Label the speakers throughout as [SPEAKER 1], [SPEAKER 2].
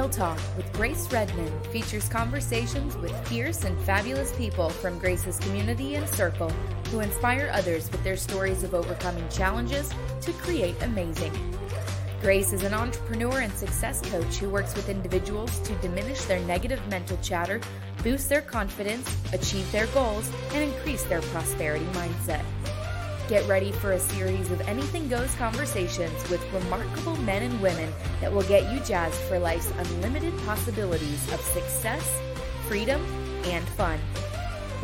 [SPEAKER 1] Real Talk with Grace Redmond features conversations with fierce and fabulous people from Grace's community and circle who inspire others with their stories of overcoming challenges to create amazing. Grace is an entrepreneur and success coach who works with individuals to diminish their negative mental chatter, boost their confidence, achieve their goals, and increase their prosperity mindset. Get ready for a series of anything goes conversations with remarkable men and women that will get you jazzed for life's unlimited possibilities of success, freedom, and fun.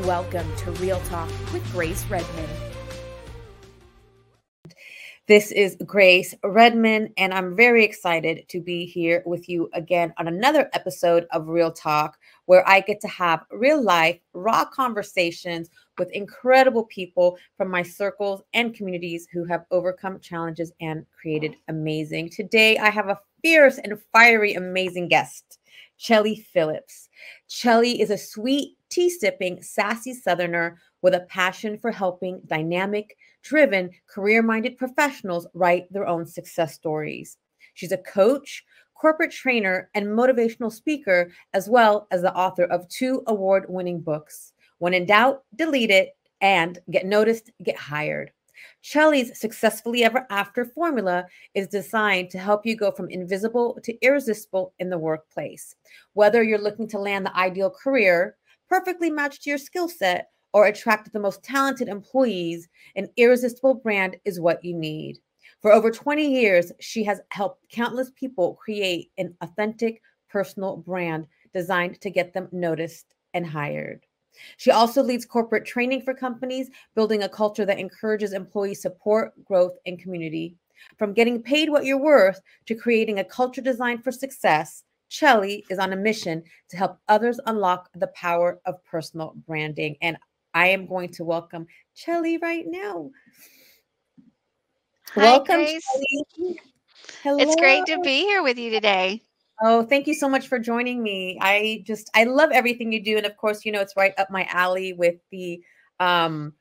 [SPEAKER 1] Welcome to Real Talk with Grace Redmond.
[SPEAKER 2] This is Grace Redmond, and I'm very excited to be here with you again on another episode of Real Talk, where I get to have real life, raw conversations with incredible people from my circles and communities who have overcome challenges and created amazing. Today, I have a fierce and fiery, amazing guest, Chelly Phillips. Chelly is a sweet, tea sipping, sassy Southerner with a passion for helping dynamic, driven, career minded professionals write their own success stories. She's a coach, corporate trainer, and motivational speaker, as well as the author of two award winning books. When in doubt, delete it and get noticed, get hired. Chelly's Successfully Ever After formula is designed to help you go from invisible to irresistible in the workplace. Whether you're looking to land the ideal career, perfectly matched to your skill set, or attract the most talented employees, an irresistible brand is what you need. For over 20 years, she has helped countless people create an authentic personal brand designed to get them noticed and hired. She also leads corporate training for companies, building a culture that encourages employee support, growth, and community. From getting paid what you're worth to creating a culture designed for success, Chelly is on a mission to help others unlock the power of personal branding. And I am going to welcome Chelly right now.
[SPEAKER 3] Hi, welcome, Chelly. Hello. It's great to be here with you today.
[SPEAKER 2] Oh, thank you so much for joining me. I just I love everything you do, and of course, you know it's right up my alley with the um,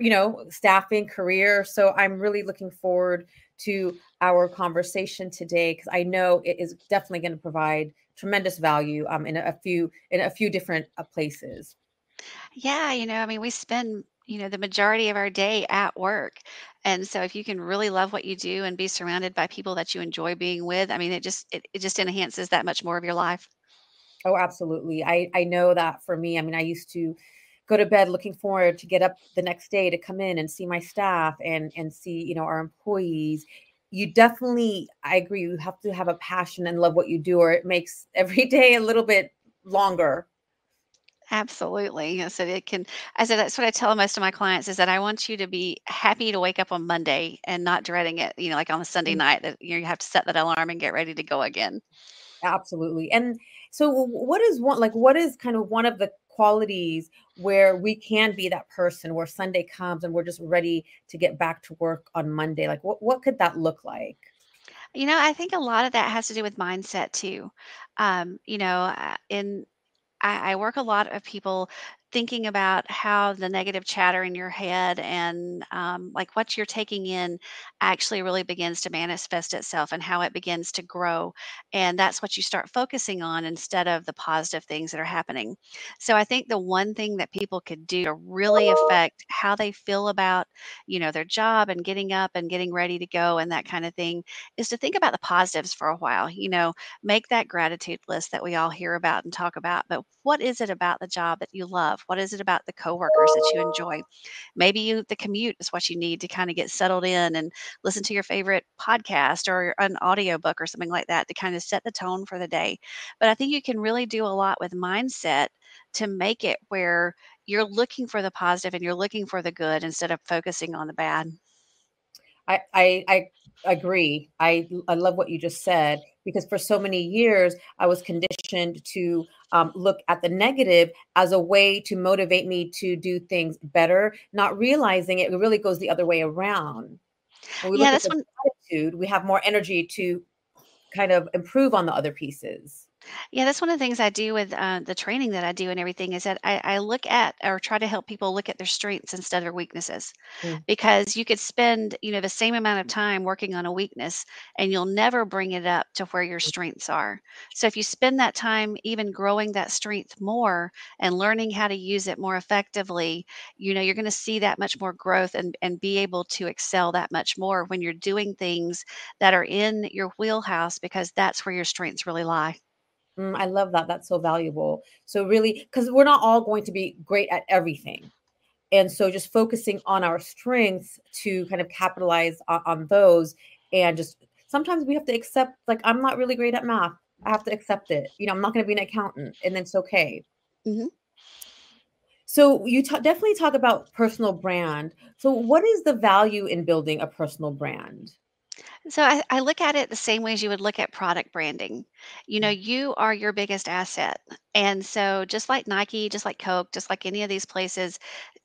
[SPEAKER 2] you know, staffing career. So I'm really looking forward to our conversation today because I know it is definitely going to provide tremendous value um, in a few in a few different uh, places.
[SPEAKER 3] Yeah, you know, I mean, we spend, you know, the majority of our day at work. And so if you can really love what you do and be surrounded by people that you enjoy being with, I mean, it just it, it just enhances that much more of your life.
[SPEAKER 2] Oh, absolutely. I I know that for me. I mean, I used to go to bed looking forward to get up the next day to come in and see my staff and and see, you know, our employees. You definitely, I agree, you have to have a passion and love what you do, or it makes every day a little bit longer
[SPEAKER 3] Absolutely. I said it can I said that's what I tell most of my clients is that I want you to be happy to wake up on Monday and not dreading it, you know, like on a Sunday mm. night that you, know, you have to set that alarm and get ready to go again.
[SPEAKER 2] Absolutely. And so what is one like what is kind of one of the qualities where we can be that person where Sunday comes and we're just ready to get back to work on Monday? Like what what could that look like?
[SPEAKER 3] You know, I think a lot of that has to do with mindset too. Um, you know, uh, in I, I work a lot of people thinking about how the negative chatter in your head and um, like what you're taking in actually really begins to manifest itself and how it begins to grow. And that's what you start focusing on instead of the positive things that are happening. So I think the one thing that people could do to really affect how they feel about, you know, their job and getting up and getting ready to go and that kind of thing is to think about the positives for a while. You know, make that gratitude list that we all hear about and talk about. But what is it about the job that you love? What is it about the coworkers that you enjoy? Maybe you the commute is what you need to kind of get settled in and listen to your favorite podcast or an audiobook or something like that to kind of set the tone for the day. But I think you can really do a lot with mindset to make it where you're looking for the positive and you're looking for the good instead of focusing on the bad.
[SPEAKER 2] I, I, I agree. I, I love what you just said because for so many years I was conditioned to um, look at the negative as a way to motivate me to do things better, not realizing it really goes the other way around. When we yeah, that's when attitude, we have more energy to kind of improve on the other pieces.
[SPEAKER 3] Yeah, that's one of the things I do with uh, the training that I do and everything is that I, I look at or try to help people look at their strengths instead of their weaknesses.
[SPEAKER 2] Mm,
[SPEAKER 3] Because you could spend, you know, the same amount of time working on a weakness and you'll never bring it up to where your strengths are. So if you spend that time even growing that strength more and learning how to use it more effectively, you know, you're going to see that much more growth and, and be able to excel that much more when you're doing things that are in your wheelhouse because that's where your strengths really lie.
[SPEAKER 2] Mm, I love that. That's so valuable. So really, because we're not all going to be great at everything. And so just focusing on our strengths to kind of capitalize on, on those and just sometimes we have to accept like I'm not really great at math. I have to accept it. You know, I'm not going to be an accountant and it's okay.
[SPEAKER 3] Mhm.
[SPEAKER 2] So you ta- definitely talk about personal brand. So what is the value in building a personal brand?
[SPEAKER 3] So I, I look at it the same way as you would look at product branding. You know,
[SPEAKER 2] Mm,
[SPEAKER 3] you are your biggest asset. And so just like Nike, just like Coke, just like any of these places,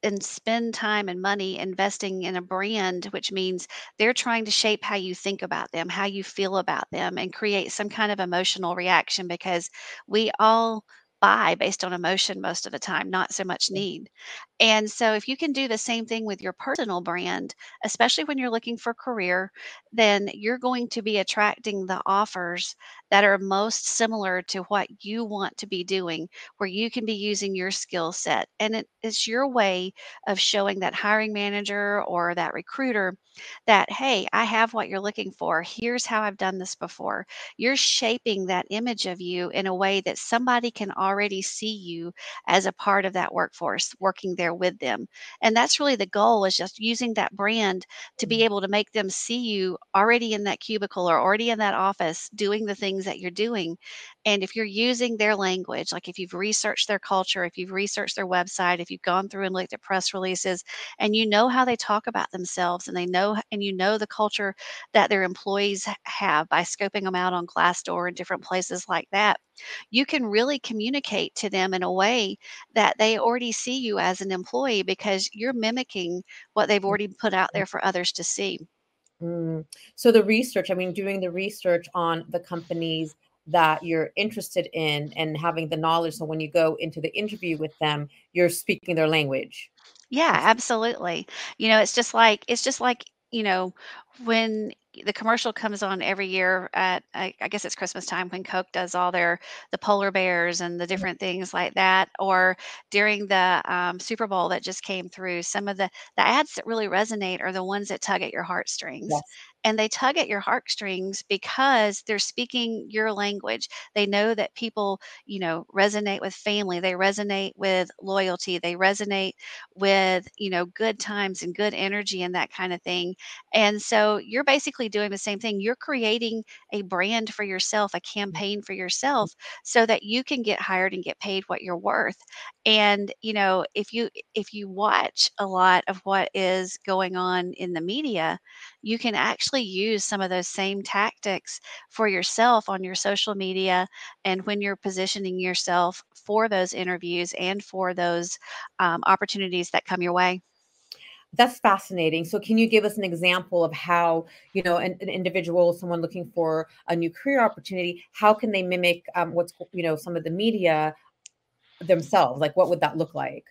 [SPEAKER 3] and spend time and money investing in a brand, which means they're trying to shape how you think about them, how you feel about them, and create some kind of emotional reaction because we all buy based on emotion most of the time, not so much need. And so if you can do the same thing with your personal brand, especially when you're looking for career, then you're going to be attracting the offers that are most similar to what you want to be doing, where you can be using your skill set. And it is your way of showing that hiring manager or that recruiter that, hey, I have what you're looking for. Here's how I've done this before. You're shaping that image of you in a way that somebody can already see you as a part of that workforce, working there with them. And that's really the goal is just using that brand to be
[SPEAKER 2] mm,
[SPEAKER 3] able to make them see you already in that cubicle or already in that office doing the things that you're doing. And if you're using their language, like if you've researched their culture, if you've researched their website, if you've gone through and looked at press releases and you know how they talk about themselves and they know and you know the culture that their employees have by scoping them out on Glassdoor and different places like that, you can really communicate to them in a way that they already see you as an employee because you're mimicking what they've already put out
[SPEAKER 2] mm.
[SPEAKER 3] there for others to see.
[SPEAKER 2] Mm. So the research, I mean, doing the research on the companies that you're interested in and having the knowledge. So when you go into the interview with them, you're speaking their language.
[SPEAKER 3] Yeah, absolutely. You know, it's just like it's just like, you know, when the commercial comes on every year at I, I guess it's Christmas time when Coke does all their the polar bears and the different things like that, or during the um, Super Bowl that just came through, some of the the ads that really resonate are the ones that tug at your heartstrings.
[SPEAKER 2] Yes.
[SPEAKER 3] And they tug at your heartstrings because they're speaking your language. They know that people, you know, resonate with family. They resonate with loyalty. They resonate with, you know, good times and good energy and that kind of thing. And so you're basically doing the same thing. You're creating a brand for yourself, a campaign for yourself so that you can get hired and get paid what you're worth. And, you know, if you if you watch a lot of what is going on in the media, you can actually use some of those same tactics for yourself on your social media and when you're positioning yourself for those interviews and for those um, opportunities that come your way.
[SPEAKER 2] That's fascinating. So can you give us an example of how, you know, an, an individual, someone looking for a new career opportunity, how can they mimic um, what's, you know, some of the media themselves? Like what would that look like?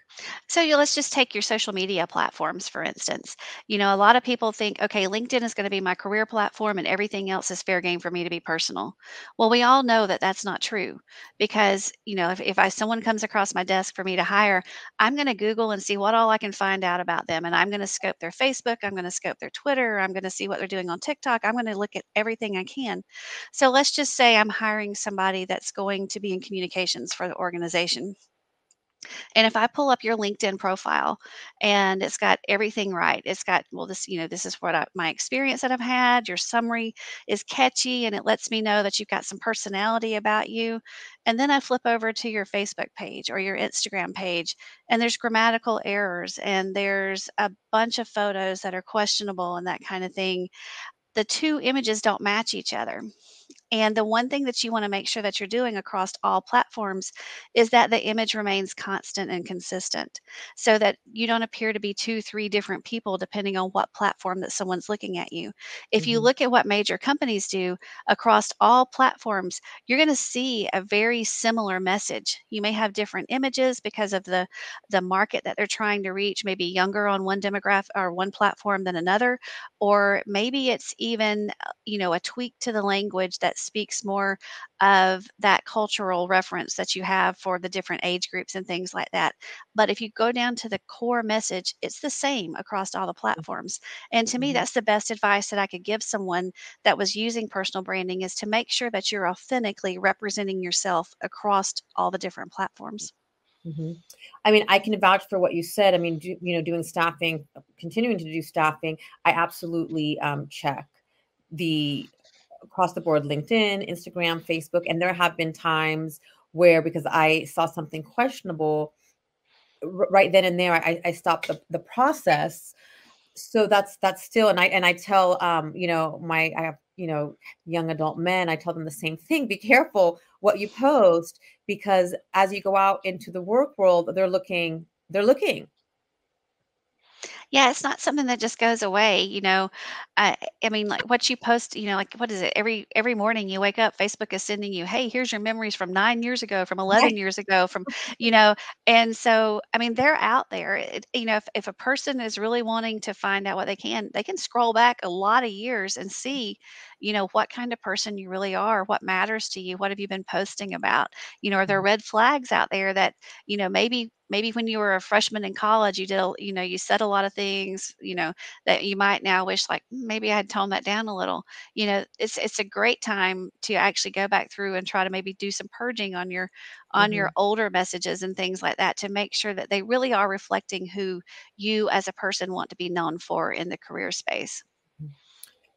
[SPEAKER 3] So you let's just take your social media platforms, for instance. You know, a lot of people think, okay, LinkedIn is going to be my career platform and everything else is fair game for me to be personal. Well, we all know that that's not true because, you know, if, if I someone comes across my desk for me to hire, I'm going to Google and see what all I can find out about them. And I'm going to scope their Facebook, I'm going to scope their Twitter, I'm going to see what they're doing on TikTok. I'm going to look at everything I can. So let's just say I'm hiring somebody that's going to be in communications for the organization and if I pull up your LinkedIn profile and it's got everything right, it's got, well, this, you know, this is what I, my experience that I've had. Your summary is catchy and it lets me know that you've got some personality about you. And then I flip over to your Facebook page or your Instagram page and there's grammatical errors and there's a bunch of photos that are questionable and that kind of thing. The two images don't match each other And the one thing that you want to make sure that you're doing across all platforms is that the image remains constant and consistent so that you don't appear to be two, three different people depending on what platform that someone's looking at you. If you
[SPEAKER 2] Mhm.
[SPEAKER 3] look at what major companies do across all platforms, you're going to see a very similar message. You may have different images because of the the market that they're trying to reach, maybe younger on one demographic or one platform than another, or maybe it's even uh, you know a tweak to the language that speaks more of that cultural reference that you have for the different age groups and things like that. But if you go down to the core message, it's the same across all the platforms. And to me,
[SPEAKER 2] Mhm.
[SPEAKER 3] that's the best advice that I could give someone that was using personal branding is to make sure that you're authentically representing yourself across all the different platforms.
[SPEAKER 2] Mhm. I mean, I can vouch for what you said. I mean, do, you know, doing staffing, continuing to do staffing, I absolutely um, check the across the board LinkedIn, Instagram, Facebook, and there have been times where because I saw something questionable r- right then and there, I, I stopped the, the process. So that's that's still, and I and I tell um, you know, my I have you know young adult men. I tell them the same thing. Be careful what you post because as you go out into the work world, they're looking, they're looking.
[SPEAKER 3] Yeah, it's not something that just goes away, you know. I I mean, like what you post, you know, like what is it? Every every morning you wake up, Facebook is sending you, "Hey, here's your memories from 9 years ago, from
[SPEAKER 2] Right.
[SPEAKER 3] 11 years ago, from" you know, and so I mean, they're out there. It, you know, if if a person is really wanting to find out what they can, they can scroll back a lot of years and see, you know, what kind of person you really are, what matters to you, what have you been posting about? You know, are there red flags out there that, you know, maybe maybe when you were a freshman in college, you did, you know, you said a lot of things, you know, that you might now wish like "Mm, maybe I had toned that down a little. You know, it's it's a great time to actually go back through and try to maybe do some purging on your on your
[SPEAKER 2] Mhm.
[SPEAKER 3] older messages and things like that to make sure that they really are reflecting who you as a person want to be known for in the career space.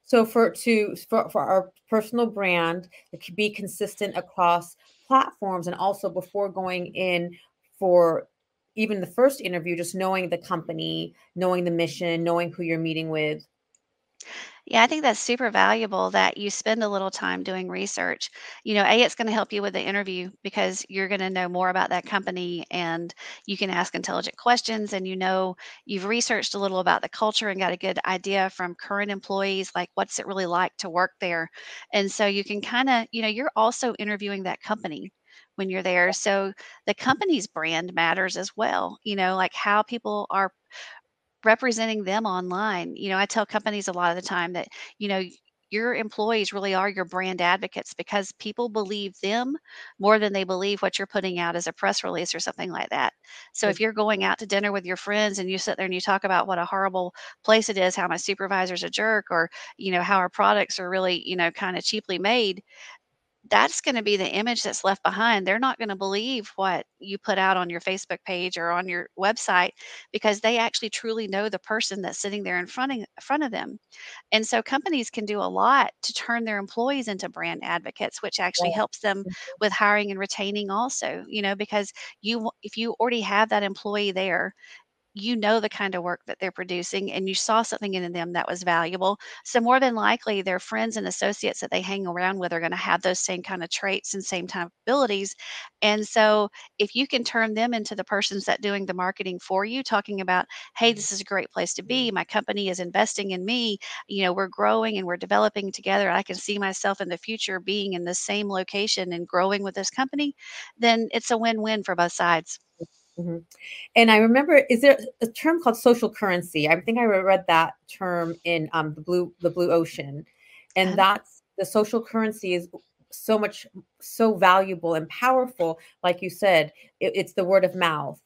[SPEAKER 2] So for to for, for our personal brand, it could be consistent across platforms and also before going in for even the first interview, just knowing the company, knowing the mission, knowing who you're meeting with.
[SPEAKER 3] Yeah, I think that's super valuable that you spend a little time doing research. You know, A, it's going to help you with the interview because you're going to know more about that company and you can ask intelligent questions and you know you've researched a little about the culture and got a good idea from current employees, like what's it really like to work there. And so you can kind of, you know, you're also interviewing that company when you're there. So the company's brand matters as well, you know, like how people are representing them online. You know, I tell companies a lot of the time that, you know, your employees really are your brand advocates because people believe them more than they believe what you're putting out as a press release or something like that. So if you're going out to dinner with your friends and you sit there and you talk about what a horrible place it is, how my supervisor's a jerk, or, you know, how our products are really, you know, kind of cheaply made, that's gonna be the image that's left behind. They're not gonna believe what you put out on your Facebook page or on your website because they actually truly know the person that's sitting there in front of, front of them. And so companies can do a lot to turn their employees into brand advocates, which actually
[SPEAKER 2] Yes.
[SPEAKER 3] helps them mm-hmm. with hiring and retaining also, you know, because you if you already have that employee there you know the kind of work that they're producing and you saw something in them that was valuable. So more than likely their friends and associates that they hang around with are going to have those same kind of traits and same type of abilities. And so if you can turn them into the persons that doing the marketing for you, talking about, hey, mm-hmm. this is a great place to be. Mm-hmm. My company is investing in me. You know, we're growing and we're developing together. I can see myself in the future being in the same location and growing with this company, then it's a win-win for both sides.
[SPEAKER 2] Mhm. And I remember, is there a term called social currency? I think I read that term in um, the blue the blue ocean, and
[SPEAKER 3] Um,
[SPEAKER 2] that's the social currency is so much so valuable and powerful. Like you said, it, it's the word of mouth.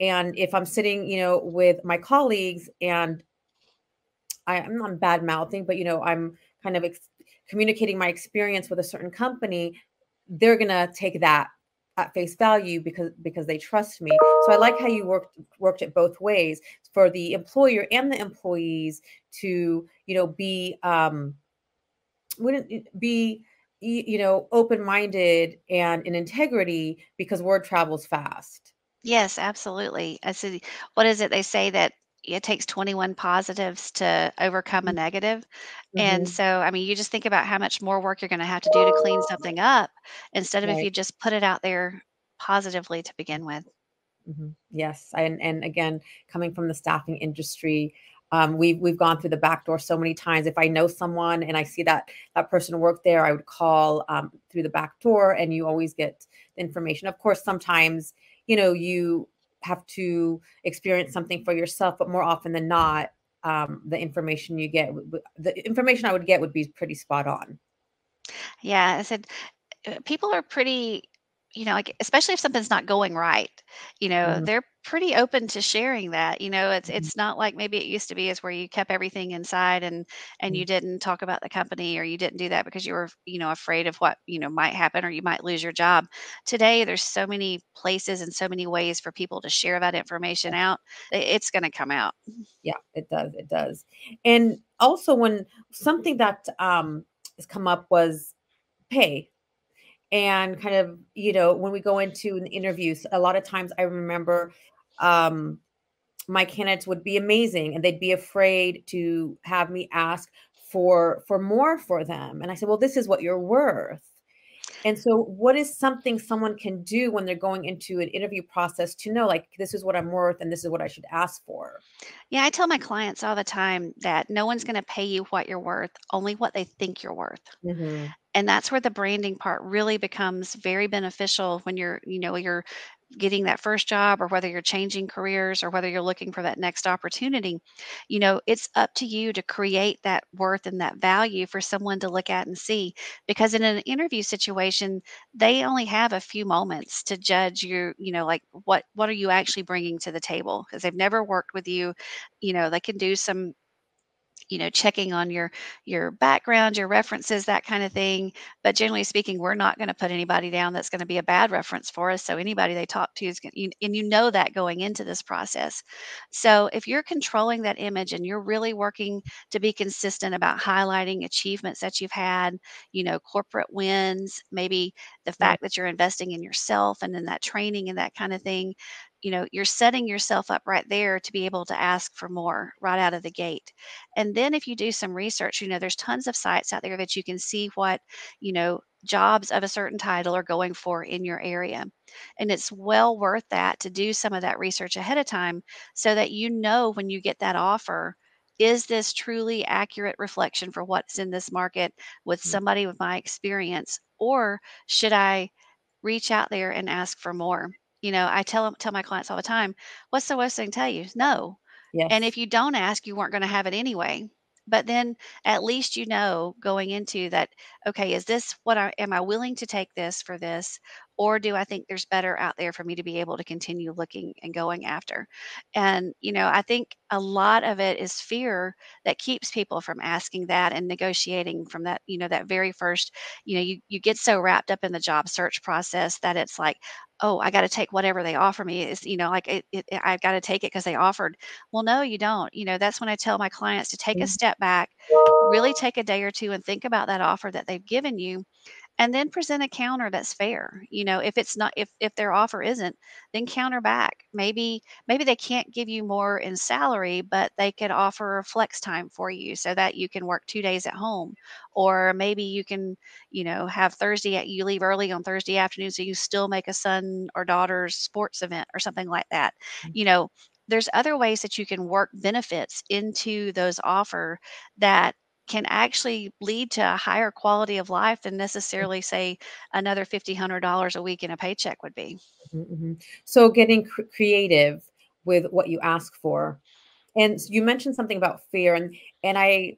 [SPEAKER 2] And if I'm sitting, you know, with my colleagues and I, I'm not bad mouthing, but you know, I'm kind of ex- communicating my experience with a certain company, they're gonna take that at face value because because they trust me. So I like how you worked worked it both ways for the employer and the employees to you know be um wouldn't be you know open minded and in integrity because word travels fast.
[SPEAKER 3] Yes, absolutely. I see. What is it they say that it takes 21 positives to overcome a negative. And
[SPEAKER 2] Mhm.
[SPEAKER 3] so, I mean, you just think about how much more work you're gonna have to do to clean something up instead of if you just put it out there positively to begin with.
[SPEAKER 2] Mhm. Yes, and and again, coming from the staffing industry, um, we've we've gone through the back door so many times. If I know someone and I see that that person work there, I would call um, through the back door, and you always get the information. Of course, sometimes you know you have to experience something for yourself, but more often than not, um, the information you get, the information I would get would be pretty spot on.
[SPEAKER 3] Yeah, I said uh, people are pretty, you know, like especially if something's not going right, you know,
[SPEAKER 2] Mhm,
[SPEAKER 3] they're pretty open to sharing that. You know, it's
[SPEAKER 2] mhm,
[SPEAKER 3] it's not like maybe it used to be is where you kept everything inside and and you
[SPEAKER 2] mhm.
[SPEAKER 3] didn't talk about the company or you didn't do that because you were, you know, afraid of what, you know, might happen or you might lose your job. Today there's so many places and so many ways for people to share that information out. It's going to come out.
[SPEAKER 2] Yeah, it does, it does. And also when something that um has come up was pay and kind of, you know, when we go into an interviews, a lot of times I remember um my candidates would be amazing and they'd be afraid to have me ask for for more for them. And I said, "Well, this is what you're worth." And so what is something someone can do when they're going into an interview process to know like this is what I'm worth and this is what I should ask for?
[SPEAKER 3] Yeah, I tell my clients all the time that no one's going to pay you what you're worth, only what they think you're worth.
[SPEAKER 2] Mhm.
[SPEAKER 3] And that's where the branding part really becomes very beneficial when you're you know you're getting that first job or whether you're changing careers or whether you're looking for that next opportunity. You know it's up to you to create that worth and that value for someone to look at and see because in an interview situation they only have a few moments to judge your you know like what what are you actually bringing to the table? Because they've never worked with you you know they can do some you know checking on your your background your references that kind of thing. But generally speaking we're not going to put anybody down that's going to be a bad reference for us. So anybody they talk to is going and you know that going into this process. So if you're controlling that image and you're really working to be consistent about highlighting achievements that you've had you know corporate wins maybe the
[SPEAKER 2] mm-hmm.
[SPEAKER 3] fact that you're investing in yourself and in that training and that kind of thing you know you're setting yourself up right there to be able to ask for more right out of the gate and then if you do some research, you know, there's tons of sites out there that you can see what, you know, jobs of a certain title are going for in your area. And it's well worth that to do some of that research ahead of time so that you know when you get that offer, is this truly accurate reflection for what's in this market with
[SPEAKER 2] Mm.
[SPEAKER 3] somebody with my experience? Or should I reach out there and ask for more? You know, I tell tell my clients all the time, what's the worst thing to tell you? No and if you don't ask, you weren't gonna have it anyway. But then at least you know going into that, okay, is this what I am I willing to take this for this? Or do I think there's better out there for me to be able to continue looking and going after? And, you know, I think a lot of it is fear that keeps people from asking that and negotiating from that, you know, that very first, you know, you, you get so wrapped up in the job search process that it's like, oh, I got to take whatever they offer me. Is you know, like it, it, I've got to take it because they offered well, no, you don't. You know, that's when I tell my clients to take a
[SPEAKER 2] Mhm.
[SPEAKER 3] step back, really take a day or two and think about that offer that they've given you and then present a counter that's fair. You know, if it's not if if their offer isn't, then counter back. Maybe maybe they can't give you more in salary, but they could offer flex time for you so that you can work 2 days at home. Or maybe you can, you know, have Thursday at you leave early on Thursday afternoon so you still make a son or daughter's sports event or something like that. Mm. You know, there's other ways that you can work benefits into those offer that can actually lead to a higher quality of life than necessarily say another $50 a week in a paycheck would be
[SPEAKER 2] Mhm, mhm. So getting cr- creative with what you ask for. And you mentioned something about fear and and I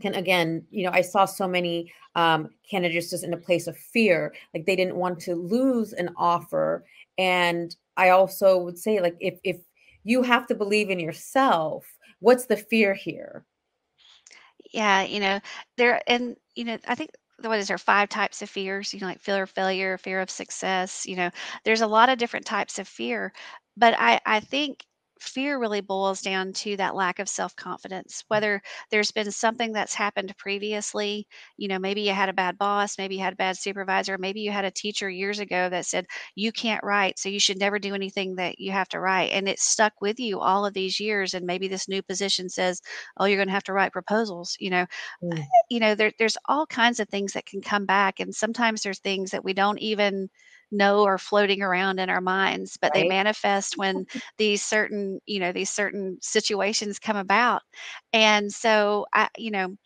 [SPEAKER 2] can again, you know, I saw so many um candidates just in a place of fear, like they didn't want to lose an offer. And I also would say like if if you have to believe in yourself, what's the fear here?
[SPEAKER 3] Yeah you know there and you know i think the what is there five types of fears you know like fear of failure fear of success you know there's a lot of different types of fear but i i think fear really boils down to that lack of self-confidence whether there's been something that's happened previously you know maybe you had a bad boss maybe you had a bad supervisor maybe you had a teacher years ago that said you can't write so you should never do anything that you have to write and it stuck with you all of these years and maybe this new position says oh you're going to have to write proposals you know
[SPEAKER 2] Mm.
[SPEAKER 3] you know there, there's all kinds of things that can come back and sometimes there's things that we don't even know are floating around in our minds but they manifest when these certain you know these certain situations come about. And so i you know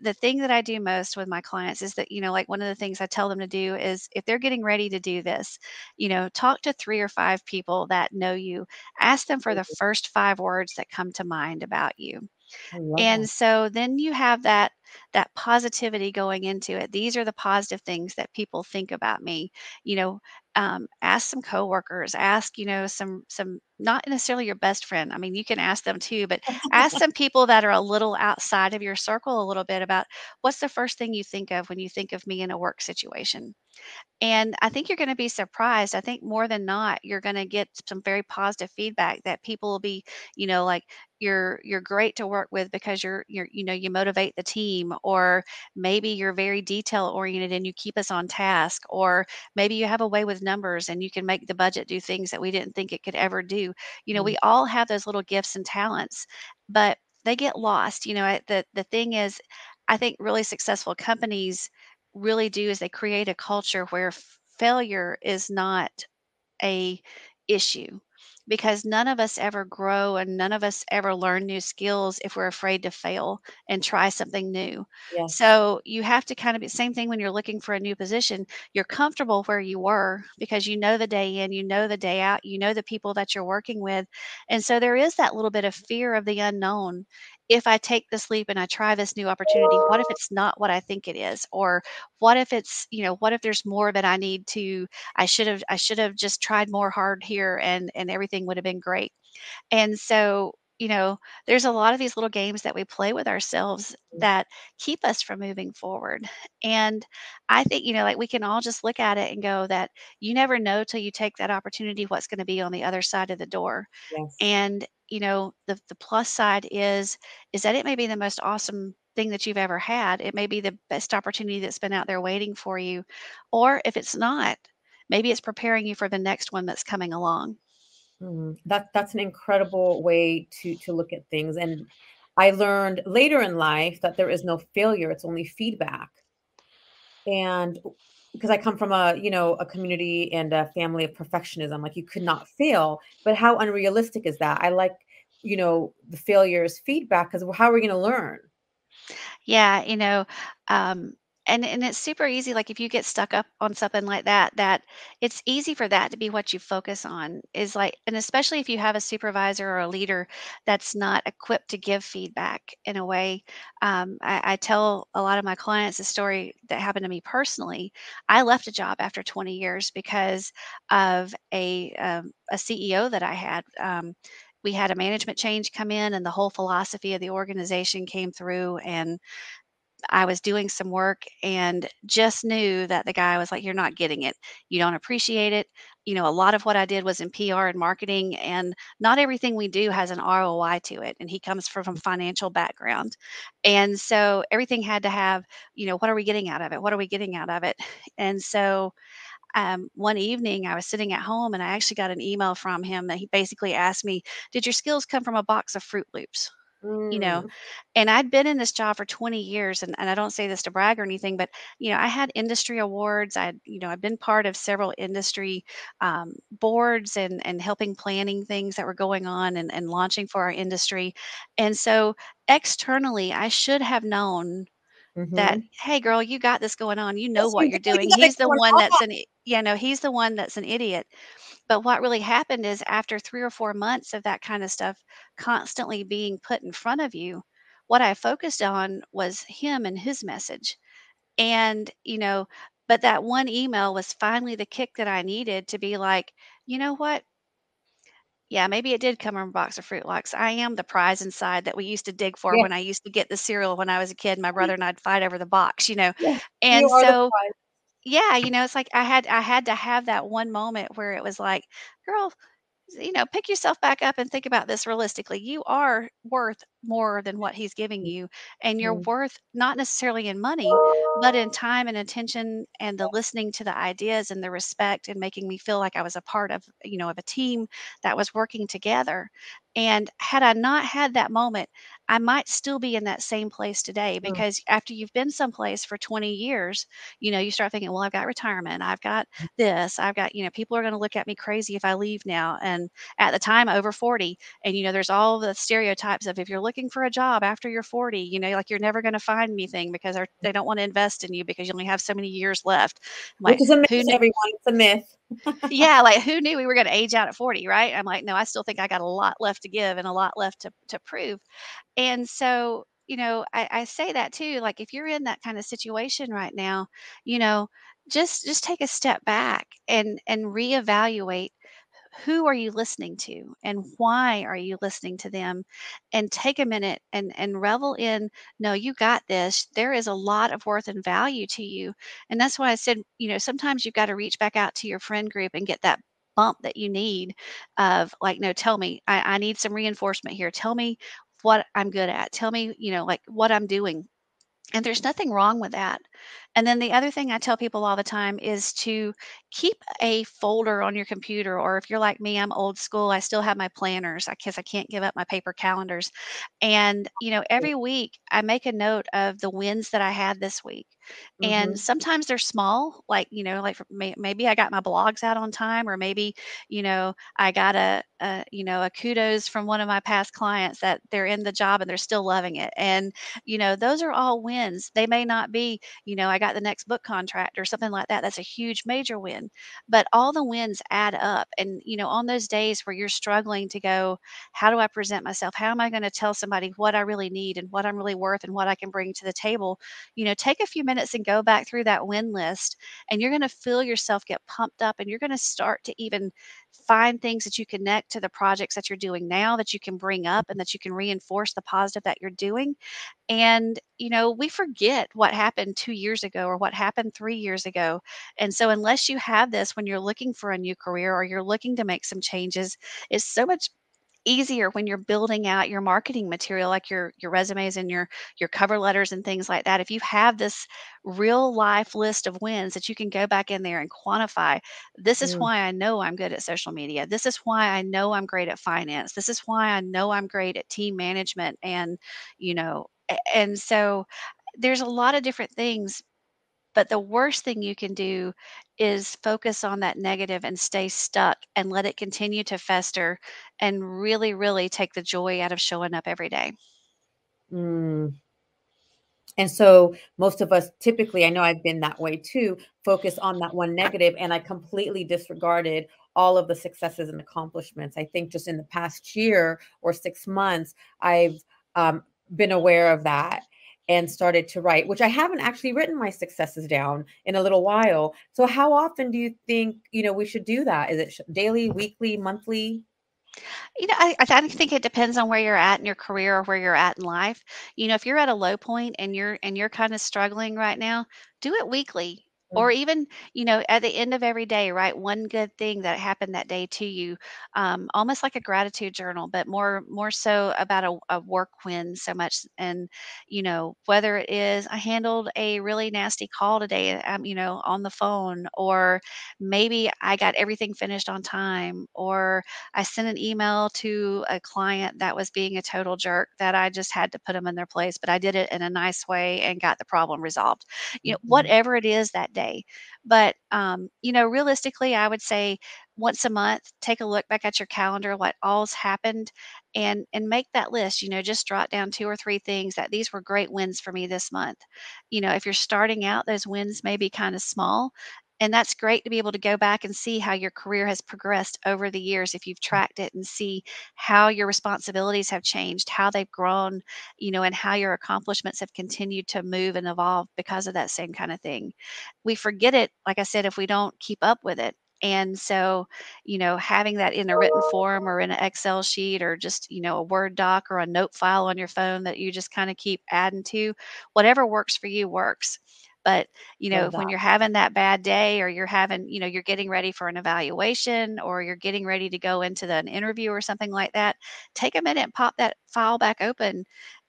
[SPEAKER 3] the thing that i do most with my clients is that you know like one of the things i tell them to do is if they're getting ready to do this you know talk to three or five people that know you. Ask them for the mm-hmm. first five words that come to mind about you.
[SPEAKER 2] Love that.
[SPEAKER 3] and so then you have that that positivity going into it. These are the positive things that people think about me. You know, um, ask some coworkers, ask, you know, some some not necessarily your best friend. I mean, you can ask them too, but ask some people that are a little outside of your circle a little bit about what's the first thing you think of when you think of me in a work situation. And I think you're going to be surprised. I think more than not, you're going to get some very positive feedback that people will be, you know, like you're you're great to work with because you're you're you know you motivate the team or maybe you're very detail oriented and you keep us on task or maybe you have a way with numbers and you can make the budget do things that we didn't think it could ever do you know
[SPEAKER 2] Mm.
[SPEAKER 3] we all have those little gifts and talents but they get lost you know the the thing is i think really successful companies really do is they create a culture where failure is not a issue because none of us ever grow and none of us ever learn new skills if we're afraid to fail and try something new.
[SPEAKER 2] Yes.
[SPEAKER 3] So you have to kind of be same thing when you're looking for a new position. You're comfortable where you were because you know the day in, you know the day out, you know the people that you're working with. And so there is that little bit of fear of the unknown. If I take this leap and I try this new opportunity, what if it's not what I think it is? Or what if it's, you know, what if there's more that I need to I should have I should have just tried more hard here and and everything would have been great. And so, you know, there's a lot of these little games that we play with ourselves
[SPEAKER 2] Mm.
[SPEAKER 3] that keep us from moving forward. And I think, you know, like we can all just look at it and go that you never know till you take that opportunity what's going to be on the other side of the door.
[SPEAKER 2] Yes.
[SPEAKER 3] And, you know, the the plus side is is that it may be the most awesome thing that you've ever had. It may be the best opportunity that's been out there waiting for you. Or if it's not, maybe it's preparing you for the next one that's coming along.
[SPEAKER 2] Mhm. That that's an incredible way to to look at things. And I learned later in life that there is no failure, it's only feedback. And because I come from a, you know, a community and a family of perfectionism, like you could not fail. But how unrealistic is that? I like, you know, the failures feedback because how are we going to learn?
[SPEAKER 3] Yeah, you know, um, and and it's super easy. Like if you get stuck up on something like that, that it's easy for that to be what you focus on. Is like, and especially if you have a supervisor or a leader that's not equipped to give feedback in a way. Um, I, I tell a lot of my clients a story that happened to me personally. I left a job after 20 years because of a um, a CEO that I had. Um, we had a management change come in and the whole philosophy of the organization came through and I was doing some work and just knew that the guy was like, You're not getting it. You don't appreciate it. You know, a lot of what I did was in PR and marketing, and not everything we do has an ROI to it. And he comes from a financial background. And so everything had to have, you know, what are we getting out of it? What are we getting out of it? And so um, one evening I was sitting at home and I actually got an email from him that he basically asked me, Did your skills come from a box of Froot Loops? You know
[SPEAKER 2] Mm,
[SPEAKER 3] and i'd been in this job for 20 years and, and i don't say this to brag or anything but you know i had industry awards i you know i've been part of several industry um, boards and and helping planning things that were going on and, and launching for our industry and so externally i should have known that
[SPEAKER 2] mhm.
[SPEAKER 3] hey girl you got this going on. You know
[SPEAKER 2] Yes,
[SPEAKER 3] what
[SPEAKER 2] you
[SPEAKER 3] you're
[SPEAKER 2] do.
[SPEAKER 3] doing.
[SPEAKER 2] got it
[SPEAKER 3] he's the
[SPEAKER 2] going
[SPEAKER 3] one that's an i- you know he's the one that's an idiot but what really happened is after 3 or 4 months of that kind of stuff constantly being put in front of you, what I focused on was him and his message. And, you know, but that one email was finally the kick that I needed to be like, "You know what? Yeah, maybe it did come in a box of Froot Loops. I am the prize inside that we used to dig for when I used to get the cereal when I was a kid. My brother and I'd fight over the box, you know?"
[SPEAKER 2] You
[SPEAKER 3] And
[SPEAKER 2] the
[SPEAKER 3] so. Yeah, you know, it's like I had I had to have that one moment where it was like, "Girl, you know, pick yourself back up and think about this realistically. You are worth more than what he's giving you, and you're
[SPEAKER 2] Mm.
[SPEAKER 3] worth not necessarily in money, but in time and attention and the listening to the ideas and the respect and making me feel like I was a part of, you know, of a team that was working together. And had I not had that moment, I might still be in that same place today
[SPEAKER 2] Mm.
[SPEAKER 3] because after you've been someplace for 20 years, you know, you start thinking, well, I've got retirement, I've got this, I've got, you know, people are going to look at me crazy if I leave now. And at the time, over 40, and, you know, there's all the stereotypes of if you're looking for a job after you're 40, you know, like you're never going to find anything because they're, don't want to invest in you because you only have so many years left. I'm
[SPEAKER 2] Which is a myth, everyone. It's a myth.
[SPEAKER 3] Yeah, like who knew we were going to age out at 40, right? I'm like, no, I still think I got a lot left to give and a lot left to to prove. And so, you know, I, I say that too. Like if you're in that kind of situation right now, you know, just just take a step back and and reevaluate who are you listening to and why are you listening to them? And take a minute and and revel in no you got this. There is a lot of worth and value to you. And that's why i said you know sometimes you've got to reach back out to your friend group and get that bump that you need of like no tell me. I, I need some reinforcement here. Tell me what i'm good at. Tell me you know like what i'm doing. And there's nothing wrong with that. And then the other thing I tell people all the time is to keep a folder on your computer, or if you're like me, I'm old school. I still have my planners because I can't give up my paper calendars. And, you know, every week I make a note of the wins that I had this week. And
[SPEAKER 2] Mhm.
[SPEAKER 3] sometimes they're small, like, you know, like maybe I got my blogs out on time, or maybe, you know, I got a, a, you know, a kudos from one of my past clients that they're in the job and they're still loving it. And, you know, those are all wins. They may not be, you know, I got the next book contract or something like that. That's a huge major win. But all the wins add up. And, you know, on those days where you're struggling to go, how do I present myself? How am I going to tell somebody what I really need and what I'm really worth and what I can bring to the table? You know, take a few minutes and go back through that win list and you're going to feel yourself get pumped up and you're going to start to even find things that you connect to the projects that you're doing now that you can bring up and that you can reinforce the positive that you're doing and, you know, we forget what happened two years ago or what happened three years ago. And so, unless you have this when you're looking for a new career or you're looking to make some changes, it's so much easier when you're building out your marketing material like your your resumes and your your cover letters and things like that if you have this real life list of wins that you can go back in there and quantify this is
[SPEAKER 2] Mm.
[SPEAKER 3] why i know i'm good at social media this is why i know i'm great at finance this is why i know i'm great at team management and you know and so there's a lot of different things but the worst thing you can do is focus on that negative and stay stuck and let it continue to fester and really, really take the joy out of showing up every day.
[SPEAKER 2] Mm. And so most of us typically, I know I've been that way too, focus on that one negative, and I completely disregarded all of the successes and accomplishments. I think just in the past year or six months, I've um, been aware of that and started to write, which I haven't actually written my successes down in a little while. So how often do you think you know we should do that? Is it daily, weekly, monthly?
[SPEAKER 3] You know, I, I think it depends on where you're at in your career or where you're at in life. You know, if you're at a low point and you're and you're kind of struggling right now, do it weekly. Or
[SPEAKER 2] Mm,
[SPEAKER 3] even, you know, at the end of every day, write one good thing that happened that day to you, um, almost like a gratitude journal, but more more so about a, a work win so much. And you know, whether it is I handled a really nasty call today, um, you know, on the phone, or maybe I got everything finished on time, or I sent an email to a client that was being a total jerk that I just had to put them in their place, but I did it in a nice way and got the problem resolved. You know,
[SPEAKER 2] mhm,
[SPEAKER 3] whatever it is that day. But, um, you know, realistically, I would say once a month, take a look back at your calendar, what all's happened, and and make that list. You know, just jot down two or three things that these were great wins for me this month. You know, if you're starting out, those wins may be kind of small, and that's great to be able to go back and see how your career has progressed over the years if you've mm-hmm. tracked it and see how your responsibilities have changed, how they've grown, you know, and how your accomplishments have continued to move and evolve because of that same kind of thing. We forget it, like I said, if we don't keep up with it. And so, you know, having that in a written form or in an Excel sheet or just, you know, a Word doc or a note file on your phone that you just kind of keep adding to, whatever works for you works But, you know, when you're having that bad day or you're having, you know, you're getting ready for an evaluation or you're getting ready to go into the, an interview or something like that, take a minute and pop that file back open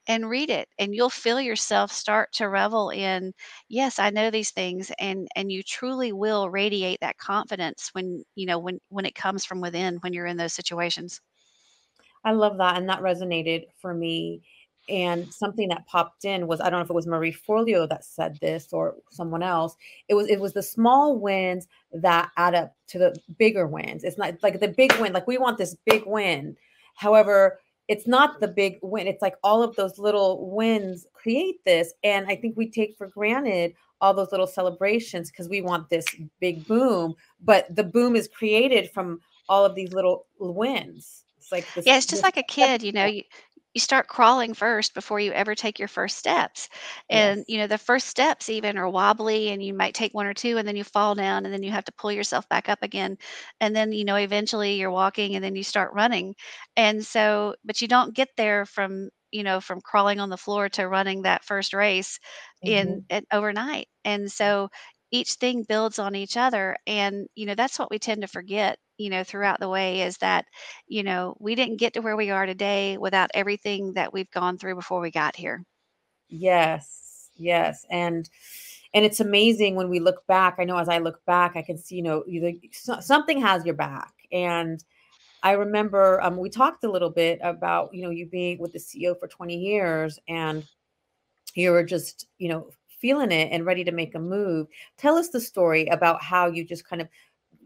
[SPEAKER 3] and read it and you'll feel yourself start to revel in yes i know these things and and you truly will radiate that confidence when you know when when it comes from within when you're in those situations
[SPEAKER 2] I love that, and that resonated for me. And something that popped in was I don't know if it was Marie Forleo that said this or someone else. It was it was the small wins that add up to the bigger wins. It's not like the big win, like we want this big win. However, it's not the big win. It's like all of those little wins create this. And I think we take for granted all those little celebrations because we want this big boom, but the boom is created from all of these little wins. It's like this
[SPEAKER 3] Yeah, it's just
[SPEAKER 2] this
[SPEAKER 3] like a kid, you know, you you start crawling first before you ever take your first steps. And,
[SPEAKER 2] Yes.
[SPEAKER 3] you know, the first steps even are wobbly and you might take one or two and then you fall down and then you have to pull yourself back up again. And then, you know, eventually you're walking and then you start running. And so, but you don't get there from, you know, from crawling on the floor to running that first race in,
[SPEAKER 2] Mhm.
[SPEAKER 3] in overnight. And so each thing builds on each other. And, you know, that's what we tend to forget, you know, throughout the way is that you know, we didn't get to where we are today without everything that we've gone through before we got here.
[SPEAKER 2] Yes. Yes. And and it's amazing when we look back. I know as I look back, I can see, you know, either so- something has your back. And I remember um, we talked a little bit about, you know, you being with the CEO for 20 years and you were just, you know, feeling it and ready to make a move. Tell us the story about how you just kind of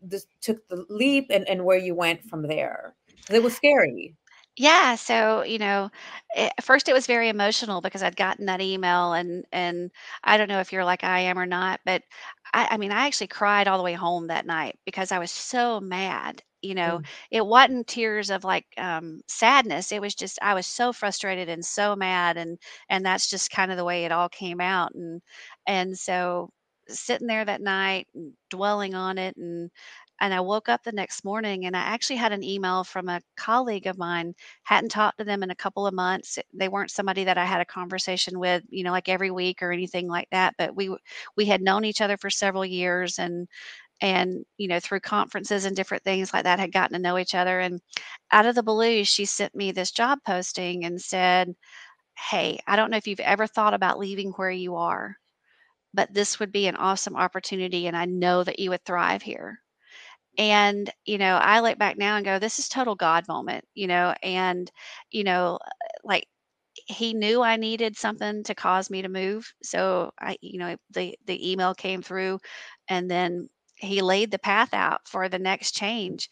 [SPEAKER 2] just took the leap and, and where you went from there. it was scary.
[SPEAKER 3] Yeah, so, you know, eh, at first it was very emotional because I'd gotten that email and and I don't know if you're like I am or not, but I I mean, I actually cried all the way home that night because I was so mad. You know,
[SPEAKER 2] Mm,
[SPEAKER 3] it wasn't tears of like um sadness. It was just I was so frustrated and so mad and and that's just kind of the way it all came out and and so sitting there that night and dwelling on it and and I woke up the next morning and I actually had an email from a colleague of mine Hadn't talked to them in a couple of months. They weren't somebody that I had a conversation with, you know, like every week or anything like that, but we we had known each other for several years and and, you know, through conferences and different things like that, had gotten to know each other, and out of the blue, she sent me this job posting and said, "Hey, I don't know if you've ever thought about leaving where you are, but this would be an awesome opportunity, and I know that you would thrive here." And, you know, I look back now and go, "This is total God moment," you know, and, you know, like, he knew I needed something to cause me to move, so I you know, the the email came through, and then he laid the path out for the next change.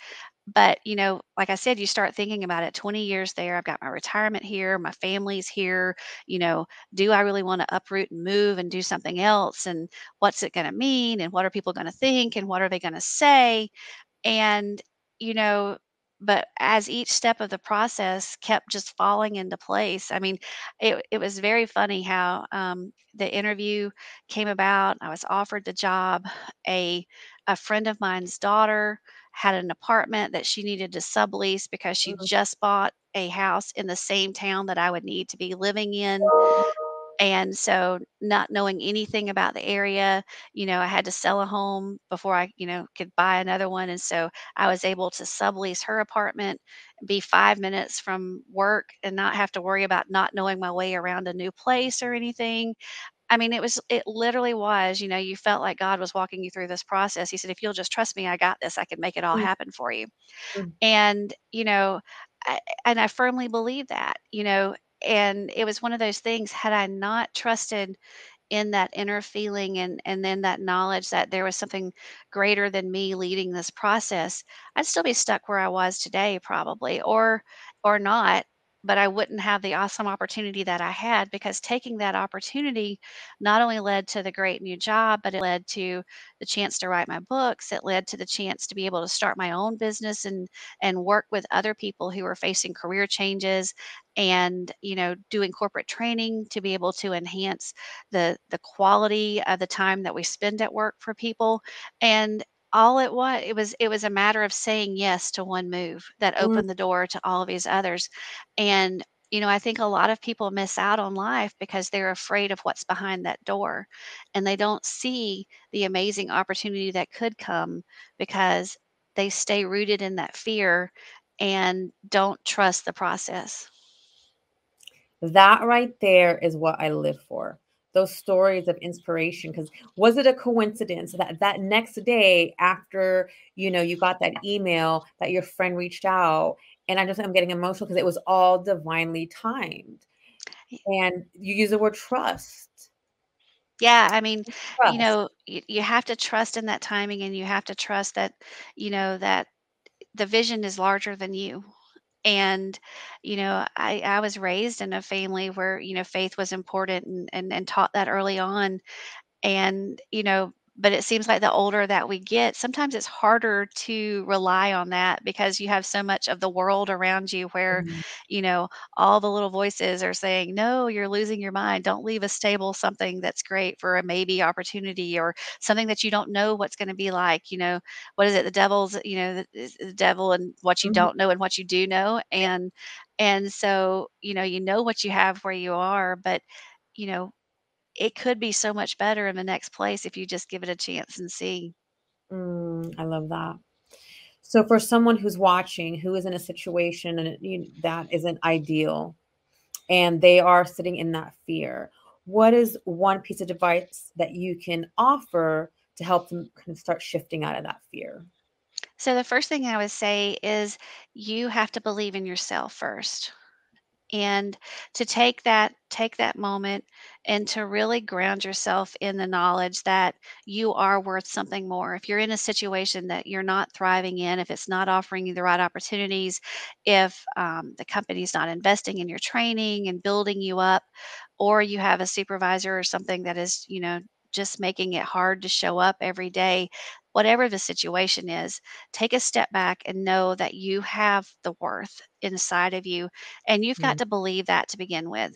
[SPEAKER 3] But, you know, like I said, you start thinking about it, 20 years there, I've got my retirement here, my family's here, you know, do I really wanna uproot and move and do something else, and what's it gonna mean, and what are people gonna think, and what are they gonna say? And, you know, but as each step of the process kept just falling into place, I mean, it it was very funny how, um, the interview came about. I was offered the job. A a friend of mine's daughter had an apartment that she needed to sublease because she
[SPEAKER 2] mm,
[SPEAKER 3] just bought a house in the same town that I would need to be living in. And so not knowing anything about the area, you know, I had to sell a home before I, you know, could buy another one. And so I was able to sublease her apartment, be 5 minutes from work and not have to worry about not knowing my way around a new place or anything. I mean, it was it literally was, you know, you felt like God was walking you through this process. He said, "If you'll just trust me, I got this. I can make it all
[SPEAKER 2] mm,
[SPEAKER 3] happen for you."
[SPEAKER 2] mm,
[SPEAKER 3] And, you know, I and I firmly believe that, you know, and it was one of those things, had I not trusted in that inner feeling and and then that knowledge that there was something greater than me leading this process, I'd still be stuck where I was today probably or or not, but I wouldn't have the awesome opportunity that I had because taking that opportunity not only led to the great new job, but it led to the chance to write my books. It led to the chance to be able to start my own business and and work with other people who are facing career changes and you know doing corporate training to be able to enhance the the quality of the time that we spend at work for people and all it was it was it was a matter of saying yes to one move that
[SPEAKER 2] mm,
[SPEAKER 3] opened the door to all of these others and you know, I think a lot of people miss out on life because they're afraid of what's behind that door and they don't see the amazing opportunity that could come because they stay rooted in that fear and don't trust the process.
[SPEAKER 2] That right there is what I live for. Those stories of inspiration. Because was it a coincidence that that next day after you know you got that email that your friend reached out, and I just I'm getting emotional because it was all divinely timed. And you use the word trust.
[SPEAKER 3] Yeah, I mean, you know, you, you have to trust in that timing and you have to trust that, you know, that the vision is larger than you. And, you know, I, I was raised in a family where, you know, faith was important and, and, and taught that early on. And, you know, but it seems like the older that we get, sometimes it's harder to rely on that because you have so much of the world around you where,
[SPEAKER 2] Mhm.
[SPEAKER 3] you know, all the little voices are saying, no, you're losing your mind. Don't leave a stable something that's great for a maybe opportunity or something that you don't know what's going to be like. You know, what is it? The devil's, you know, the, the devil and what you
[SPEAKER 2] Mhm.
[SPEAKER 3] don't know and what you do know. And, and so, you know, you know what you have where you are, but, you know, it could be so much better in the next place if you just give it a chance and see.
[SPEAKER 2] Mm, I love that. So for someone who's watching, who is in a situation and it, you, that isn't ideal, and they are sitting in that fear, what is one piece of advice that you can offer to help them kind of start shifting out of that fear?
[SPEAKER 3] So the first thing I would say is you have to believe in yourself first. and to take that take that moment and to really ground yourself in the knowledge that you are worth something more. If you're in a situation that you're not thriving in if it's not offering you the right opportunities if um, the company's not investing in your training and building you up or you have a supervisor or something that is you know just making it hard to show up every day whatever the situation is take a step back and know that you have the worth inside of you and you've got
[SPEAKER 2] Mm,
[SPEAKER 3] to believe that to begin with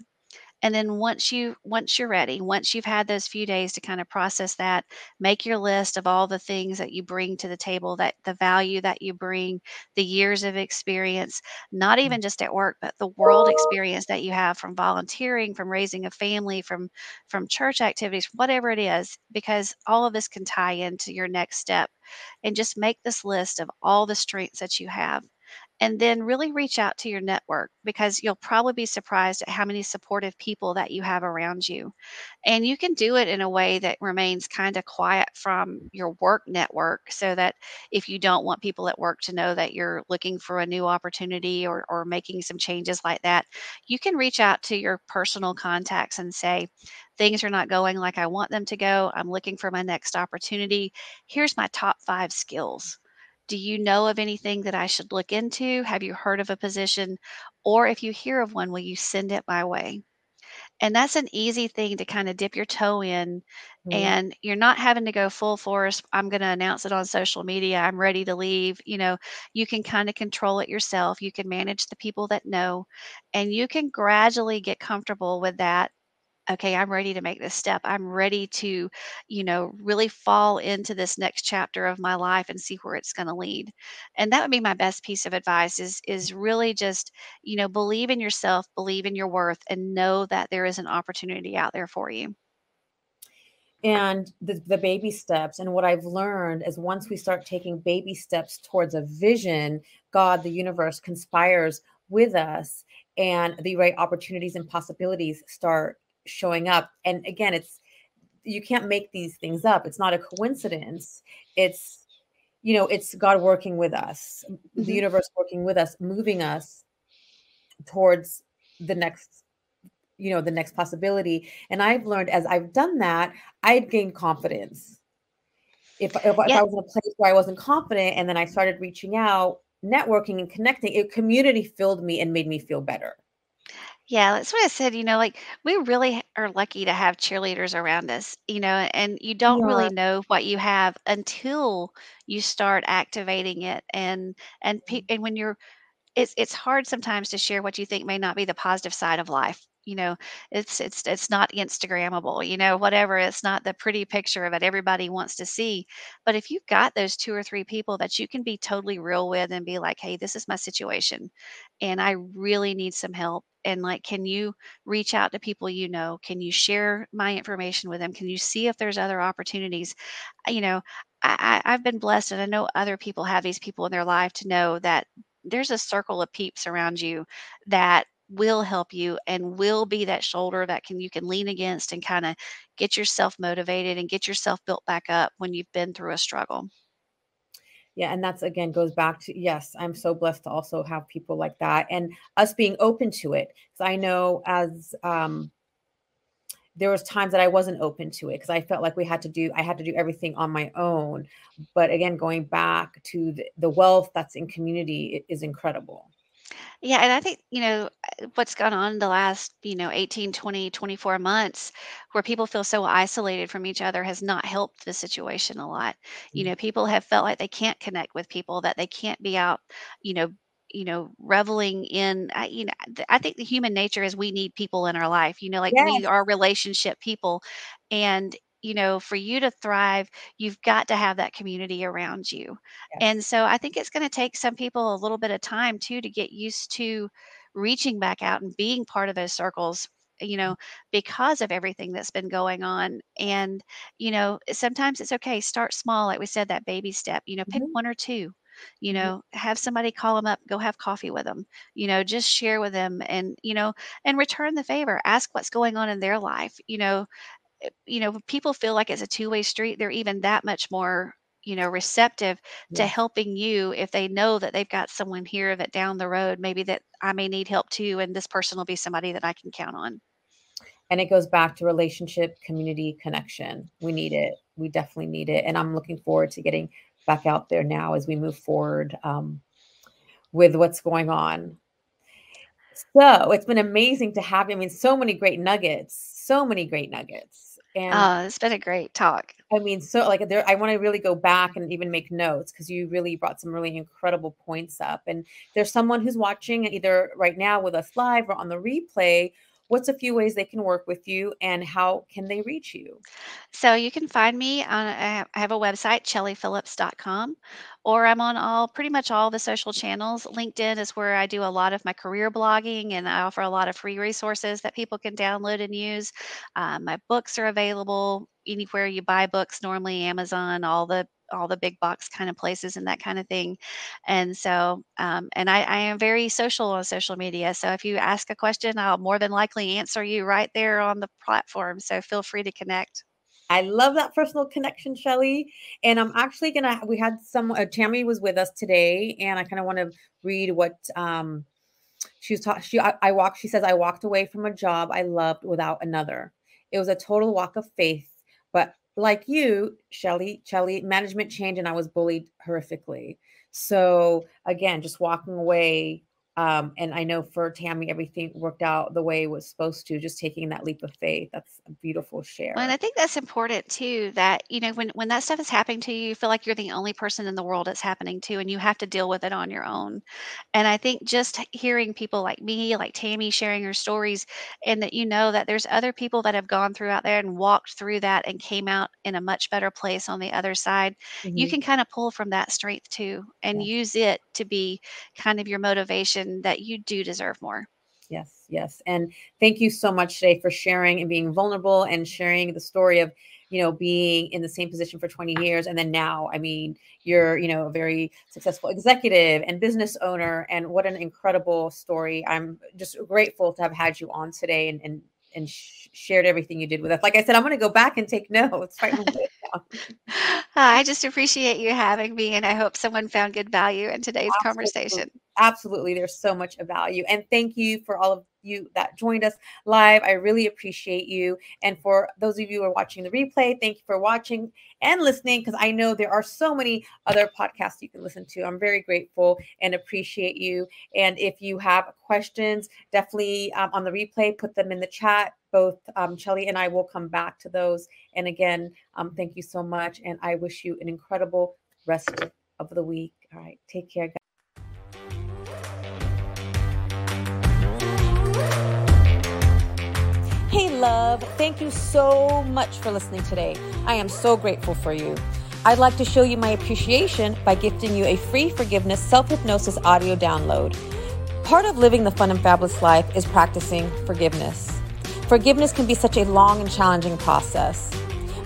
[SPEAKER 3] and then once you once you're ready once you've had those few days to kind of process that make your list of all the things that you bring to the table that the value that you bring the years of experience not
[SPEAKER 2] mm,
[SPEAKER 3] even just at work but the world experience that you have from volunteering from raising a family from from church activities whatever it is because all of this can tie into your next step. And just make this list of all the strengths that you have and then really reach out to your network because you'll probably be surprised at how many supportive people that you have around you. And you can do it in a way that remains kind of quiet from your work network so that if you don't want people at work to know that you're looking for a new opportunity or, or making some changes like that, you can reach out to your personal contacts and say, Things are not going like I want them to go. I'm looking for my next opportunity. Here's my top five skills do you know of anything that I should look into? Have you heard of a position? Or if you hear of one, will you send it my way? And that's an easy thing to kind of dip your toe in.
[SPEAKER 2] mm,
[SPEAKER 3] And you're not having to go full force. I'm going to announce it on social media. I'm ready to leave. You know, you can kind of control it yourself. You can manage the people that know, and you can gradually get comfortable with that okay, I'm ready to make this step. I'm ready to, you know, really fall into this next chapter of my life and see where it's going to lead. And that would be my best piece of advice is is really just, you know, believe in yourself, believe in your worth and know that there is an opportunity out there for you.
[SPEAKER 2] And the, the baby steps. And what I've learned is once we start taking baby steps towards a vision, God, the universe conspires with us, and the right opportunities and possibilities start showing up. And again, it's you can't make these things up. It's not a coincidence. It's you know, it's God working with us, the
[SPEAKER 3] Mhm.
[SPEAKER 2] universe working with us, moving us towards the next you know the next possibility and i've learned as i've done that i've gained confidence if, if, if i was in a place where i wasn't confident and then i started reaching out networking and connecting it community filled me and made me feel better
[SPEAKER 3] yeah, that's what I said, you know, like we really are lucky to have cheerleaders around us, you know, and you don't
[SPEAKER 2] yeah.
[SPEAKER 3] really know what you have until you start activating it and and pe- mm. and when you're it's it's hard sometimes to share what you think may not be the positive side of life you know it's it's it's not instagrammable you know whatever it's not the pretty picture of that everybody wants to see but if you've got those two or three people that you can be totally real with and be like hey this is my situation and i really need some help and like can you reach out to people you know? Can you share my information with them? Can you see if there's other opportunities? You know I, i've been blessed and i know other people have these people in their life to know that there's a circle of peeps around you that will help you and will be that shoulder that can you can lean against and kind of get yourself motivated and get yourself built back up when you've been through a struggle.
[SPEAKER 2] Yeah, and that's again goes back to yes, I'm so blessed to also have people like that and us being open to it. Because I know as um there was times that I wasn't open to it because I felt like we had to do I had to do everything on my own. But again, going back to the, the wealth that's in community is incredible.
[SPEAKER 3] Yeah, and I think, you know, uh, what's gone on in the last, you know, 18, 20, 24 months where people feel so isolated from each other has not helped the situation a lot. You
[SPEAKER 2] Mm.
[SPEAKER 3] know, people have felt like they can't connect with people, that they can't be out, you know, you know, reveling in, I, you know, th- I think the human nature is we need people in our life. You know, like we
[SPEAKER 2] Yes,
[SPEAKER 3] are relationship people, and you know, for you to thrive, you've got to have that community around you. And so I think it's going to take some people a little bit of time too to get used to reaching back out and being part of those circles you know because of everything that's been going on and you know sometimes it's okay start small like we said that baby step you know pick
[SPEAKER 2] Mhm,
[SPEAKER 3] one or two you
[SPEAKER 2] mhm.
[SPEAKER 3] know have somebody call them up go have coffee with them you know just share with them and you know and return the favor ask what's going on in their life you know you know, people feel like it's a two-way street, they're even that much more, you know, receptive to helping you if they know that they've got someone here that down the road, maybe that I may need help too, and this person will be somebody that I can count on.
[SPEAKER 2] And it goes back to relationship, community, connection. We need it. We definitely need it. And I'm looking forward to getting back out there now as we move forward um, with what's going on. So it's been amazing to have you. I mean, so many great nuggets, so many great nuggets. And
[SPEAKER 3] Uh, it's been a great talk.
[SPEAKER 2] I mean, so like there, I want to really go back and even make notes because you really brought some really incredible points up. And there's someone who's watching either right now with us live or on the replay. What's a few ways they can work with you and how can they reach you?
[SPEAKER 3] So you can find me on I have a website, chellyphillips.com, or I'm on all pretty much all the social channels. LinkedIn is where I do a lot of my career blogging and I offer a lot of free resources that people can download and use. Uh, my books are available anywhere you buy books, normally Amazon, all the all the big box kind of places and that kind of thing. And so, um, and I, I am very social on social media. So if you ask a question, I'll more than likely answer you right there on the platform. So feel free to connect.
[SPEAKER 2] I love that personal connection, Shelly. And I'm actually gonna. We had some. Uh, Tammy was with us today, and I kind of want to read what um she was talking. She I, I walked. She says I walked away from a job I loved without another. It was a total walk of faith, like you, Shelly, Shelly, management change, and I was bullied horrifically. So again, just walking away. Um, and I know for Tammy, everything worked out the way it was supposed to. Just taking that leap of faith. That's a beautiful
[SPEAKER 3] Well, and. I think that's important too, that, you know, when when that stuff is happening to you, you feel like you're the only person in the world it's happening to, and you have to deal with it on your own. And I think just hearing people like me, like Tammy sharing her stories, and that you know that there's other people that have gone through out there and walked through that and came out in a much better place on the other side, you
[SPEAKER 2] Mhm.
[SPEAKER 3] can kind of pull from that strength too and
[SPEAKER 2] Yeah.
[SPEAKER 3] use it to be kind of your motivation that you do deserve more.
[SPEAKER 2] Yes, yes. And thank you so much today for sharing and being vulnerable and sharing the story of, you know, being in the same position for 20 years. And then now, I mean, you're, you know, a very successful executive and business owner. And what an incredible story. I'm just grateful to have had you on today and, and, and sh- shared everything you did with us. Like I said, I'm going to go back and take notes. Write my notes down.
[SPEAKER 3] I just appreciate you having me, and I hope someone found good value in today's
[SPEAKER 2] Absolutely.
[SPEAKER 3] conversation.
[SPEAKER 2] Absolutely. There's so much of value. And thank you for all of you that joined us live. I really appreciate you. And for those of you who are watching the replay, thank you for watching and listening because I know there are so many other podcasts you can listen to. I'm very grateful and appreciate you. And if you have questions, definitely um, on the replay, put them in the chat. Both um, Shelly and I will come back to those. And again, um, thank you so much. And I wish you an incredible rest of the week. All right. Take care, guys. Love. Thank you so much for listening today. I am so grateful for you. I'd like to show you my appreciation by gifting you a free forgiveness self hypnosis audio download. Part of living the fun and fabulous life is practicing forgiveness. Forgiveness can be such a long and challenging process.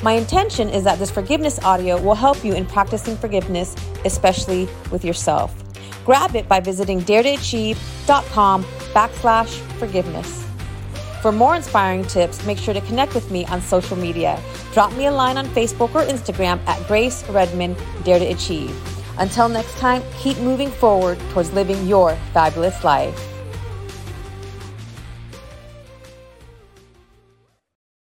[SPEAKER 2] My intention is that this forgiveness audio will help you in practicing forgiveness, especially with yourself. Grab it by visiting daretoachieve.com backslash forgiveness. For more inspiring tips, make sure to connect with me on social media. Drop me a line on Facebook or Instagram at Grace Redmond Dare to Achieve. Until next time, keep moving forward towards living your fabulous life.